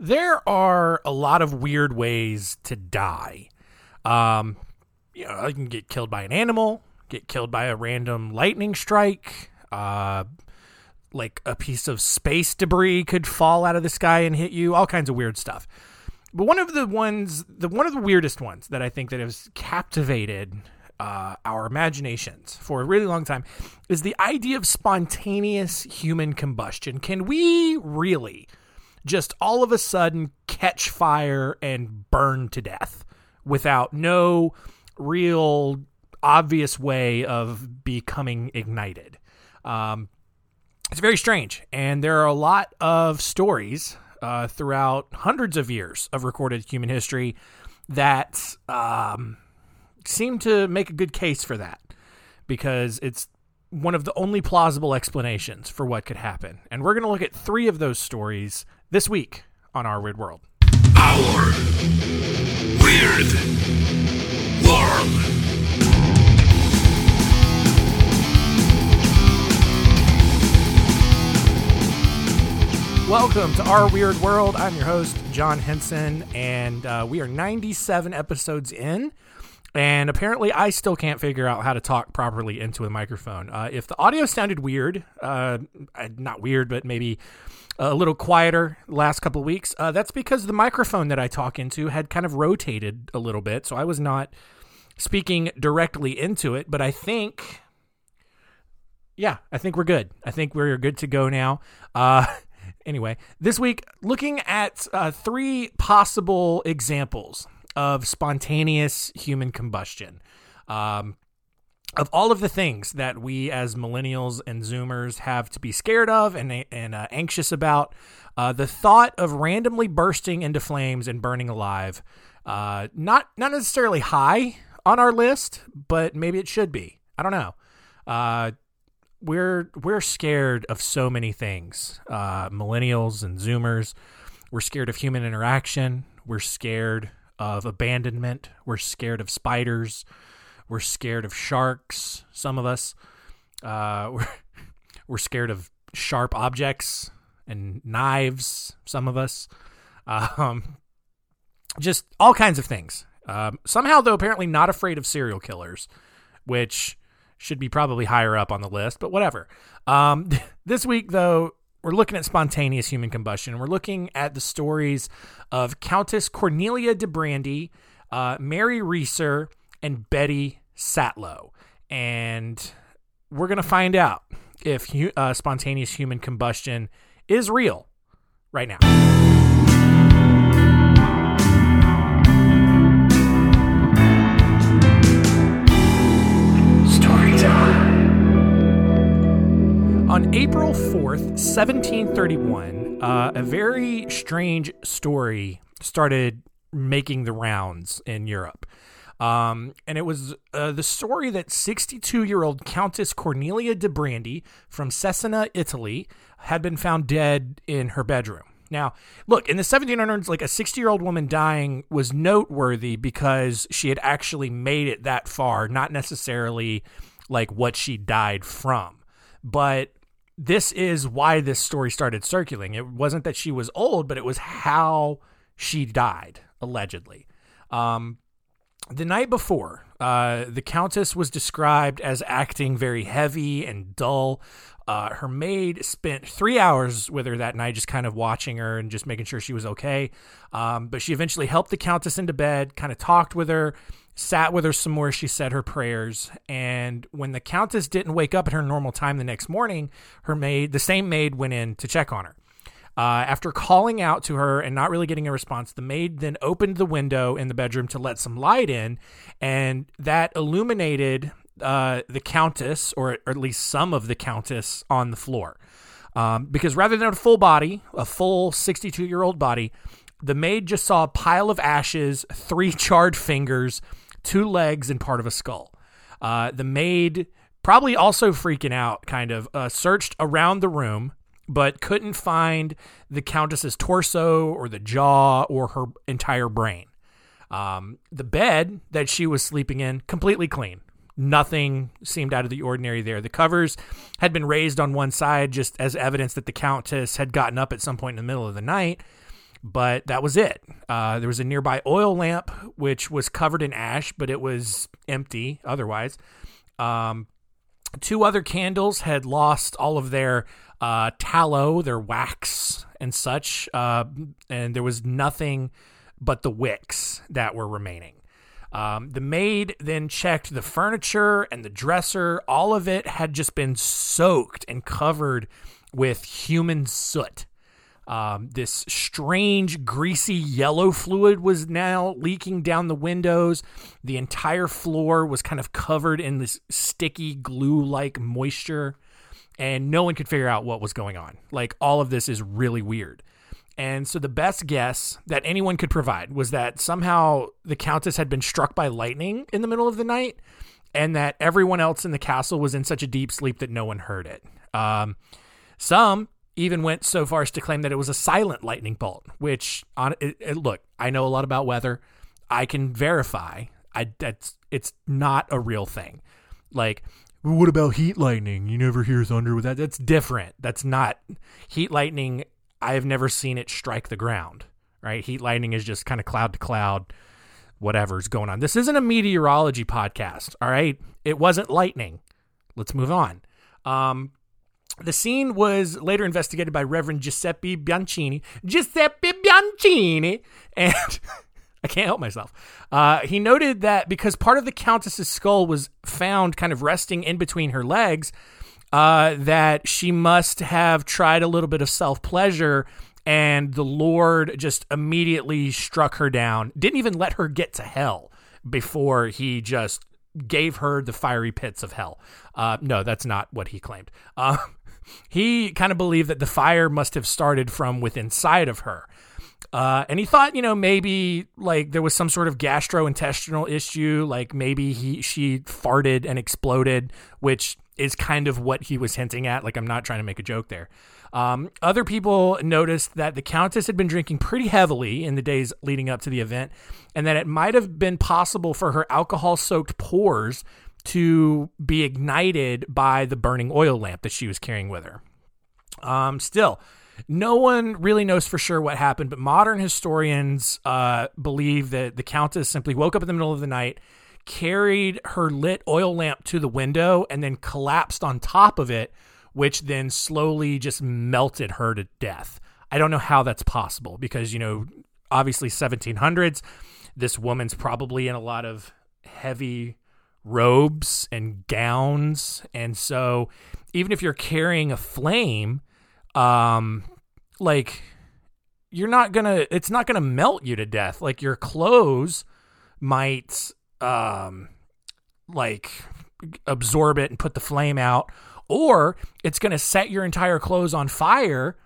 there are a lot of weird ways to die. Um, you know, you can get killed by an animal, get killed by a random lightning strike. Uh, like a piece of space debris could fall out of the sky and hit you. All kinds of weird stuff. But one of the ones, the one of the weirdest ones that I think that has captivated uh, our imaginations for a really long time is the idea of spontaneous human combustion. Can we really just all of a sudden catch fire and burn to death without no real obvious way of becoming ignited? Um, it's very strange, and there are a lot of stories uh, throughout hundreds of years of recorded human history that um, seem to make a good case for that because it's one of the only plausible explanations for what could happen. And we're going to look at three of those stories this week on Our Weird World. Our Weird World. Welcome to Our Weird World. I'm your host, John Henson, and uh, we are 97 episodes in. And apparently, I still can't figure out how to talk properly into a microphone. Uh, if the audio sounded weird, uh, not weird, but maybe a little quieter last couple weeks, uh, that's because the microphone that I talk into had kind of rotated a little bit. So I was not speaking directly into it. But I think, yeah, I think we're good. I think we're good to go now. Uh, anyway, this week, looking at uh, three possible examples of spontaneous human combustion. Um, of all of the things that we as millennials and zoomers have to be scared of and, and uh, anxious about, uh, the thought of randomly bursting into flames and burning alive, uh, not not necessarily high on our list, but maybe it should be. I don't know. Uh, we're we're scared of so many things. Uh, millennials and Zoomers, we're scared of human interaction. We're scared of abandonment. We're scared of spiders. We're scared of sharks. Some of us, uh, we're we're scared of sharp objects and knives. Some of us, um, just all kinds of things. Um, somehow, though, apparently not afraid of serial killers, which should be probably higher up on the list, but whatever. Um, this week, though, we're looking at spontaneous human combustion. We're looking at the stories of Countess Cornelia de Brandy, uh, Mary Reeser, and Betty Satlow. And we're going to find out if uh, spontaneous human combustion is real right now. On April 4th, 1731, uh, a very strange story started making the rounds in Europe. Um, and it was uh, the story that 62 year old Countess Cornelia de Brandy from Cesena, Italy, had been found dead in her bedroom. Now, look, in the 1700s, like a 60 year old woman dying was noteworthy because she had actually made it that far, not necessarily like what she died from. But this is why this story started circulating. It wasn't that she was old, but it was how she died, allegedly. Um, the night before, uh, the Countess was described as acting very heavy and dull. Uh, her maid spent three hours with her that night, just kind of watching her and just making sure she was okay. Um, but she eventually helped the Countess into bed, kind of talked with her, sat with her some more. She said her prayers. And when the Countess didn't wake up at her normal time the next morning, her maid, the same maid, went in to check on her. Uh, after calling out to her and not really getting a response, the maid then opened the window in the bedroom to let some light in, and that illuminated uh, the Countess, or, at least some of the Countess, on the floor. Um, because rather than a full body, a full 62 year old body, the maid just saw a pile of ashes, three charred fingers, two legs, and part of a skull. Uh, the maid, probably also freaking out, kind of uh, searched around the room, but couldn't find the Countess's torso or the jaw or her entire brain. Um, the bed that she was sleeping in, completely clean. Nothing seemed out of the ordinary there. The covers had been raised on one side just as evidence that the Countess had gotten up at some point in the middle of the night but that was it. Uh, there was a nearby oil lamp which was covered in ash, but it was empty otherwise. Um, two other candles had lost all of their uh, tallow, their wax, and such, uh, and there was nothing but the wicks that were remaining. Um, the maid then checked the furniture and the dresser. All of it had just been soaked and covered with human soot. Um, this strange, greasy yellow fluid was now leaking down the windows. The entire floor was kind of covered in this sticky, glue like moisture, and no one could figure out what was going on. Like, all of this is really weird. And so, the best guess that anyone could provide was that somehow the Countess had been struck by lightning in the middle of the night, and that everyone else in the castle was in such a deep sleep that no one heard it. Um, some even went so far as to claim that it was a silent lightning bolt, which on it, it, look, I know a lot about weather. I can verify I that's it's not a real thing. Like what about heat lightning? You never hear thunder with that. That's different. That's not heat lightning. I've never seen it strike the ground, right? Heat lightning is just kind of cloud to cloud whatever's going on. This isn't a meteorology podcast, all right? It wasn't lightning. Let's move on. Um, the scene was later investigated by Reverend Giuseppe Bianchini. Giuseppe Bianchini! And I can't help myself. Uh, he noted that because part of the Countess's skull was found kind of resting in between her legs, uh, that she must have tried a little bit of self pleasure and the Lord just immediately struck her down. Didn't even let her get to hell before he just gave her the fiery pits of hell. Uh, no, that's not what he claimed. Uh, he kind of believed that the fire must have started from within inside of her. Uh, and he thought, you know, maybe like there was some sort of gastrointestinal issue, like maybe he she farted and exploded, which is kind of what he was hinting at. Like I'm not trying to make a joke there. Um, other people noticed that the Countess had been drinking pretty heavily in the days leading up to the event, and that it might have been possible for her alcohol soaked pores to be ignited by the burning oil lamp that she was carrying with her. Um, still, no one really knows for sure what happened, but modern historians uh, believe that the Countess simply woke up in the middle of the night, carried her lit oil lamp to the window, and then collapsed on top of it, which then slowly just melted her to death. I don't know how that's possible because, you know, obviously 1700s, this woman's probably in a lot of heavy robes and gowns. And so even if you're carrying a flame, um, like you're not gonna, it's not gonna melt you to death. Like your clothes might, um, like absorb it and put the flame out, or it's gonna set your entire clothes on fire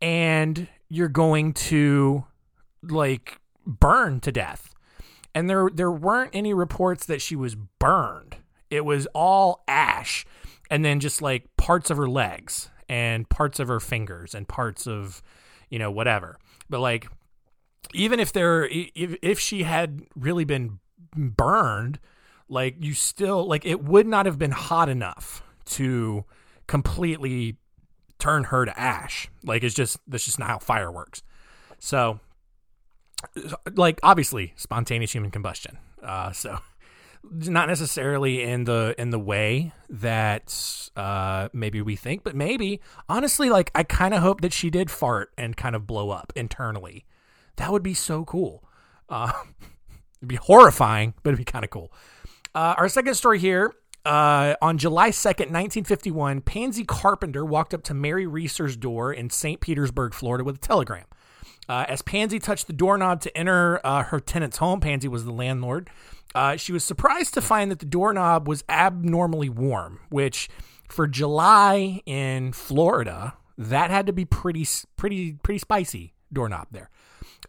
and you're going to like burn to death and there there weren't any reports that she was burned. It was all ash, and then just like parts of her legs and parts of her fingers and parts of you know whatever. But like even if there if if she had really been burned, like you still like it would not have been hot enough to completely turn her to ash. Like it's just that's just not how fire works. So like obviously spontaneous human combustion. Uh, so not necessarily in the in the way that uh, maybe we think, but maybe honestly, like I kind of hope that she did fart and kind of blow up internally. That would be so cool. Uh, it'd be horrifying, but it'd be kind of cool. Uh, our second story here. Uh, on July 2nd, 1951, Pansy Carpenter walked up to Mary Reeser's door in St. Petersburg, Florida, with a telegram. Uh, as Pansy touched the doorknob to enter uh, her tenant's home, Pansy was the landlord. Uh, she was surprised to find that the doorknob was abnormally warm, which for July in Florida, that had to be pretty, pretty, pretty spicy doorknob there.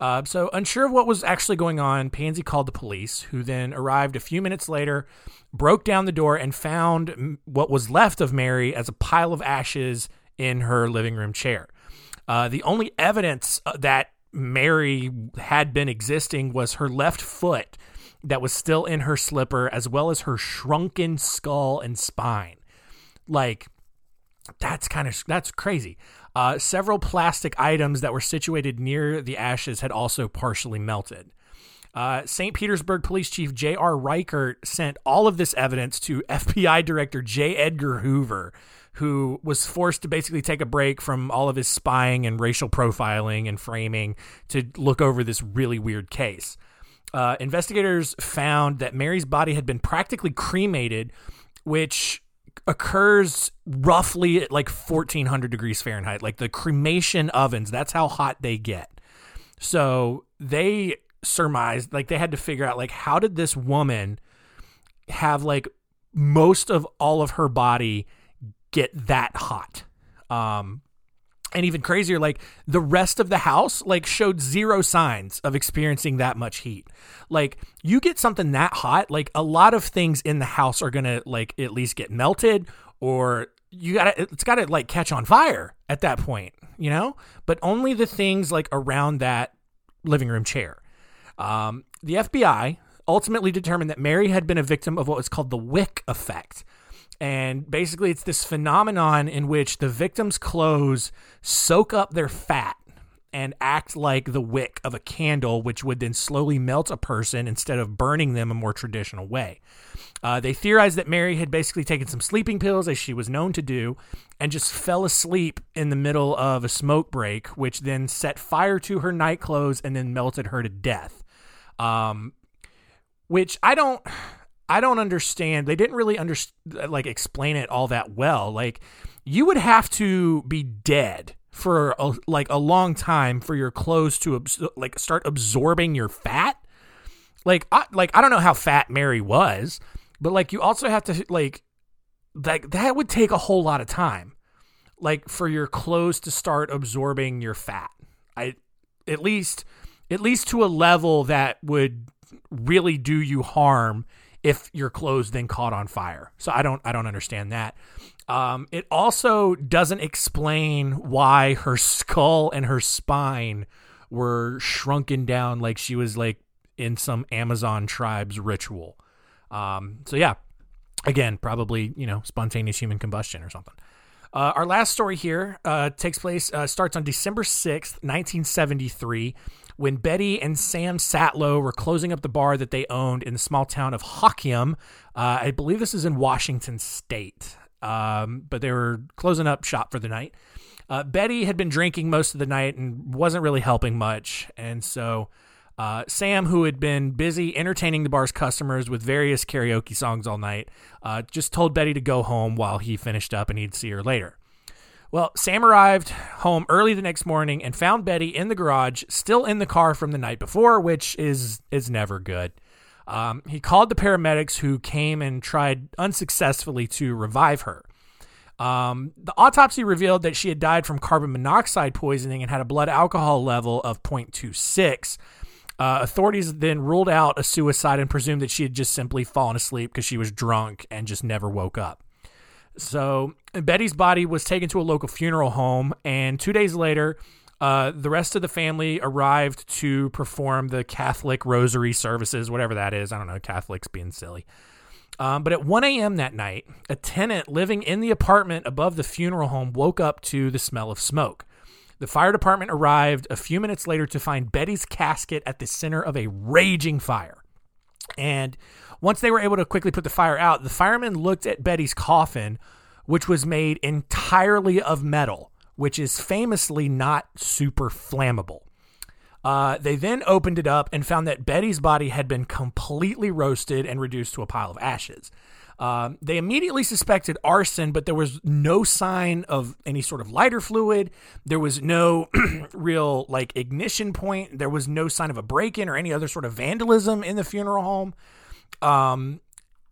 Uh, so, unsure of what was actually going on, Pansy called the police, who then arrived a few minutes later, broke down the door, and found what was left of Mary as a pile of ashes in her living room chair. Uh, the only evidence uh, that Mary had been existing was her left foot that was still in her slipper, as well as her shrunken skull and spine. Like, that's kind of that's crazy. Uh, several plastic items that were situated near the ashes had also partially melted. Uh, St. Petersburg Police Chief J.R. Reichert sent all of this evidence to FBI Director J. Edgar Hoover, who was forced to basically take a break from all of his spying and racial profiling and framing to look over this really weird case. Uh, investigators found that Mary's body had been practically cremated, which occurs roughly at like 1400 degrees Fahrenheit, like the cremation ovens. That's how hot they get. So they surmised, like, they had to figure out, like, how did this woman have like most of all of her body get that hot? Um, and even crazier like the rest of the house like showed zero signs of experiencing that much heat. Like you get something that hot like a lot of things in the house are gonna like at least get melted or you gotta it's gotta like catch on fire at that point you know? But only the things like around that living room chair. Um, the fbi ultimately determined that mary had been a victim of what was called the wick effect and basically, it's this phenomenon in which the victim's clothes soak up their fat and act like the wick of a candle, which would then slowly melt a person instead of burning them a more traditional way. Uh, they theorized that Mary had basically taken some sleeping pills, as she was known to do, and just fell asleep in the middle of a smoke break, which then set fire to her night clothes and then melted her to death. Um, which I don't. I don't understand. They didn't really under, like explain it all that well. Like you would have to be dead for a, like a long time for your clothes to like start absorbing your fat. Like I like I don't know how fat Mary was, but like you also have to like like that would take a whole lot of time. Like for your clothes to start absorbing your fat. I at least at least to a level that would really do you harm if your clothes then caught on fire. So I don't I don't understand that. Um, it also doesn't explain why her skull and her spine were shrunken down like she was like in some Amazon tribe's ritual. Um, so yeah, again, probably you know spontaneous human combustion or something. Uh, our last story here uh, takes place uh, starts on December sixth, nineteen seventy three when Betty and Sam Satlow were closing up the bar that they owned in the small town of Hoquiam. Uh, I believe this is in Washington State, um, but they were closing up shop for the night. Uh, Betty had been drinking most of the night and wasn't really helping much, and so uh, Sam, who had been busy entertaining the bar's customers with various karaoke songs all night, uh, just told Betty to go home while he finished up and he'd see her later. Well, Sam arrived home early the next morning and found Betty in the garage, still in the car from the night before, which is is never good. Um, he called the paramedics who came and tried unsuccessfully to revive her. Um, the autopsy revealed that she had died from carbon monoxide poisoning and had a blood alcohol level of 0.26. Uh, authorities then ruled out a suicide and presumed that she had just simply fallen asleep because she was drunk and just never woke up. So Betty's body was taken to a local funeral home, and two days later, uh, the rest of the family arrived to perform the Catholic rosary services, whatever that is. I don't know, Catholics being silly. Um, but at 1 a.m. that night, a tenant living in the apartment above the funeral home woke up to the smell of smoke. The fire department arrived a few minutes later to find Betty's casket at the center of a raging fire. And once they were able to quickly put the fire out, the firemen looked at Betty's coffin, which was made entirely of metal, which is famously not super flammable. Uh, they then opened it up and found that Betty's body had been completely roasted and reduced to a pile of ashes. Um, they immediately suspected arson, but there was no sign of any sort of lighter fluid. There was no real like ignition point. There was no sign of a break in or any other sort of vandalism in the funeral home. Um,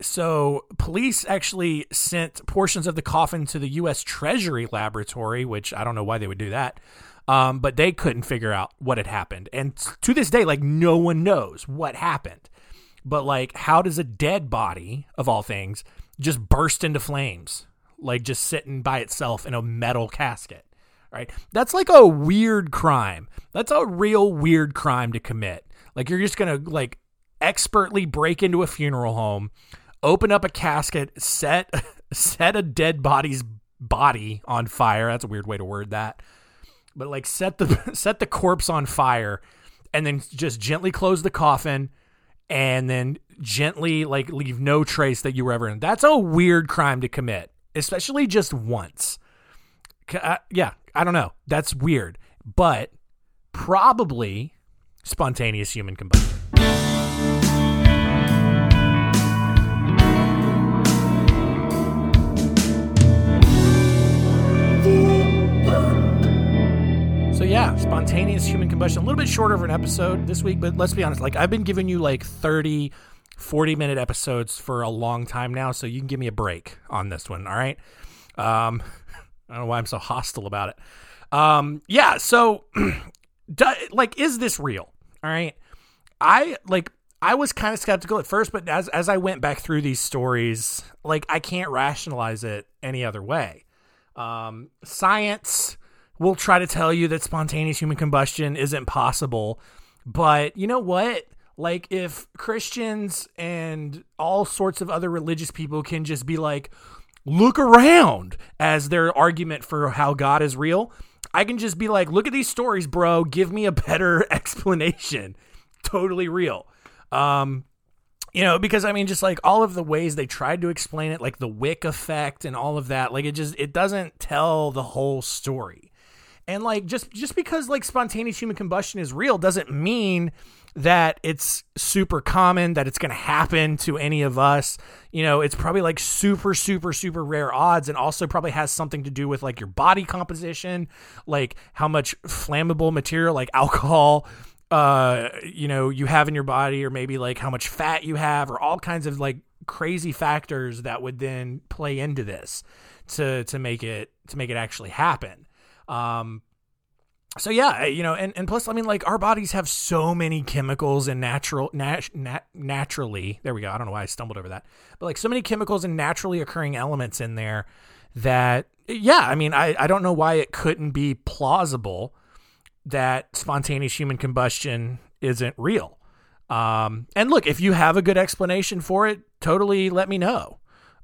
so police actually sent portions of the coffin to the U.S. Treasury Laboratory, which I don't know why they would do that. Um, but they couldn't figure out what had happened, and to this day, like no one knows what happened. But like, how does a dead body, of all things, just burst into flames, like just sitting by itself in a metal casket? Right? That's like a weird crime. That's a real weird crime to commit. Like you're just gonna like expertly break into a funeral home, open up a casket, set set a dead body's body on fire. That's a weird way to word that. But like set the set the corpse on fire and then just gently close the coffin and then gently like leave no trace that you were ever in. That's a weird crime to commit, especially just once. Uh, yeah, I don't know. That's weird, but probably spontaneous human combustion. Yeah, spontaneous human combustion. A little bit shorter of an episode this week, but let's be honest. Like I've been giving you like 30, 40 minute episodes for a long time now, so you can give me a break on this one. All right. Um, I don't know why I'm so hostile about it. Um, yeah. So, like, is this real? All right. I like. I was kind of skeptical at first, but as as I went back through these stories, like I can't rationalize it any other way. Um, science will try to tell you that spontaneous human combustion isn't possible. But you know what? Like, if Christians and all sorts of other religious people can just be like, look around as their argument for how God is real, I can just be like, look at these stories, bro. Give me a better explanation. Totally real. Um, you know, because I mean, just like all of the ways they tried to explain it, like the wick effect and all of that, like it just it doesn't tell the whole story. And like just just because like spontaneous human combustion is real doesn't mean that it's super common that it's going to happen to any of us. You know, it's probably like super super super rare odds and also probably has something to do with like your body composition, like how much flammable material like alcohol uh you know you have in your body or maybe like how much fat you have or all kinds of like crazy factors that would then play into this to to make it to make it actually happen. Um, so yeah, you know, and, and plus, I mean, like our bodies have so many chemicals and natural, nat, nat, naturally, there we go. I don't know why I stumbled over that, but like so many chemicals and naturally occurring elements in there that, yeah, I mean, I, I don't know why it couldn't be plausible that spontaneous human combustion isn't real. Um, and look, if you have a good explanation for it, totally let me know.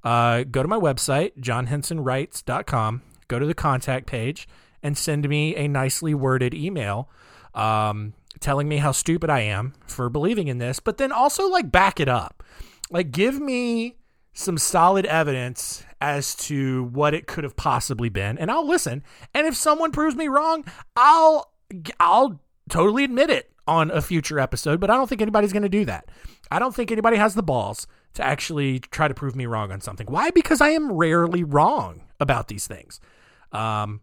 Uh, go to my website, johnhensonwrites.com, go to the contact page and send me a nicely worded email um, telling me how stupid I am for believing in this, but then also like back it up. Like give me some solid evidence as to what it could have possibly been and I'll listen. And if someone proves me wrong, I'll I'll totally admit it on a future episode, but I don't think anybody's going to do that. I don't think anybody has the balls to actually try to prove me wrong on something. Why? Because I am rarely wrong about these things. Um,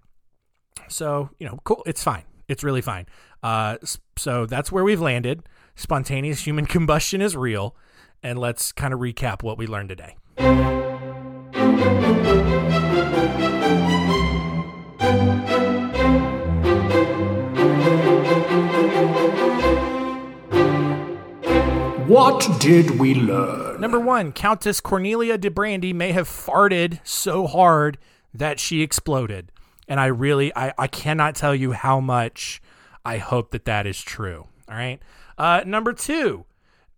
so, you know, cool. It's fine. It's really fine. Uh, so that's where we've landed. Spontaneous human combustion is real. And let's kind of recap what we learned today. What did we learn? Number one, Countess Cornelia de Brandy may have farted so hard that she exploded and I really I, I cannot tell you how much I hope that that is true. All right. Uh, number two,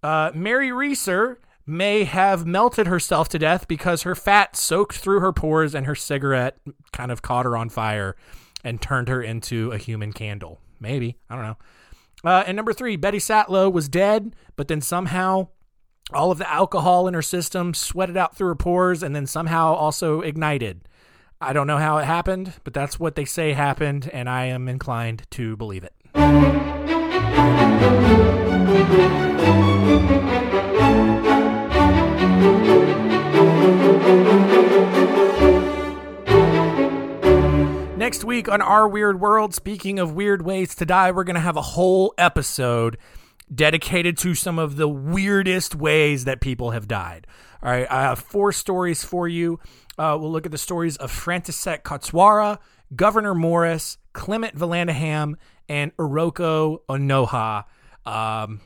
uh, Mary Reeser may have melted herself to death because her fat soaked through her pores and her cigarette kind of caught her on fire and turned her into a human candle. Maybe I don't know. Uh, and number three, Betty Satlow was dead, but then somehow all of the alcohol in her system sweated out through her pores and then somehow also ignited. I don't know how it happened, but that's what they say happened, and I am inclined to believe it. Next week on Our Weird World, speaking of weird ways to die, we're going to have a whole episode dedicated to some of the weirdest ways that people have died. All right, I have four stories for you. Uh, we'll look at the stories of František Kotzwara, Gouverneur Morris, Clement Vallandigham, and Iroko Onoha. Um,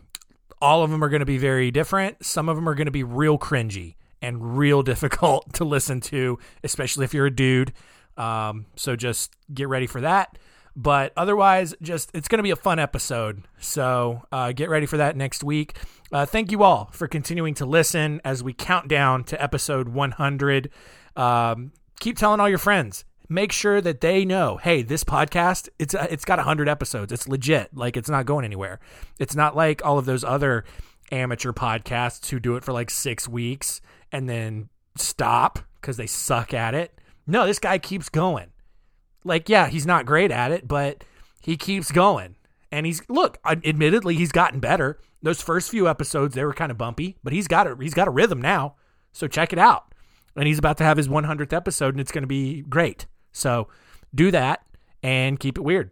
all of them are going to be very different. Some of them are going to be real cringy and real difficult to listen to, especially if you're a dude. Um, so just get ready for that. But otherwise, just it's going to be a fun episode. So uh, get ready for that next week. Uh, thank you all for continuing to listen as we count down to episode 100. Um, keep telling all your friends. Make sure that they know, hey, this podcast, it's uh, it's got 100 episodes. It's legit. Like it's not going anywhere. It's not like all of those other amateur podcasts who do it for like 6 weeks and then stop cuz they suck at it. No, this guy keeps going. Like yeah, he's not great at it, but he keeps going. And he's look, uh, admittedly he's gotten better. Those first few episodes they were kind of bumpy, but he's got a he's got a rhythm now. So check it out. And he's about to have his 100th episode and it's going to be great. So do that and keep it weird.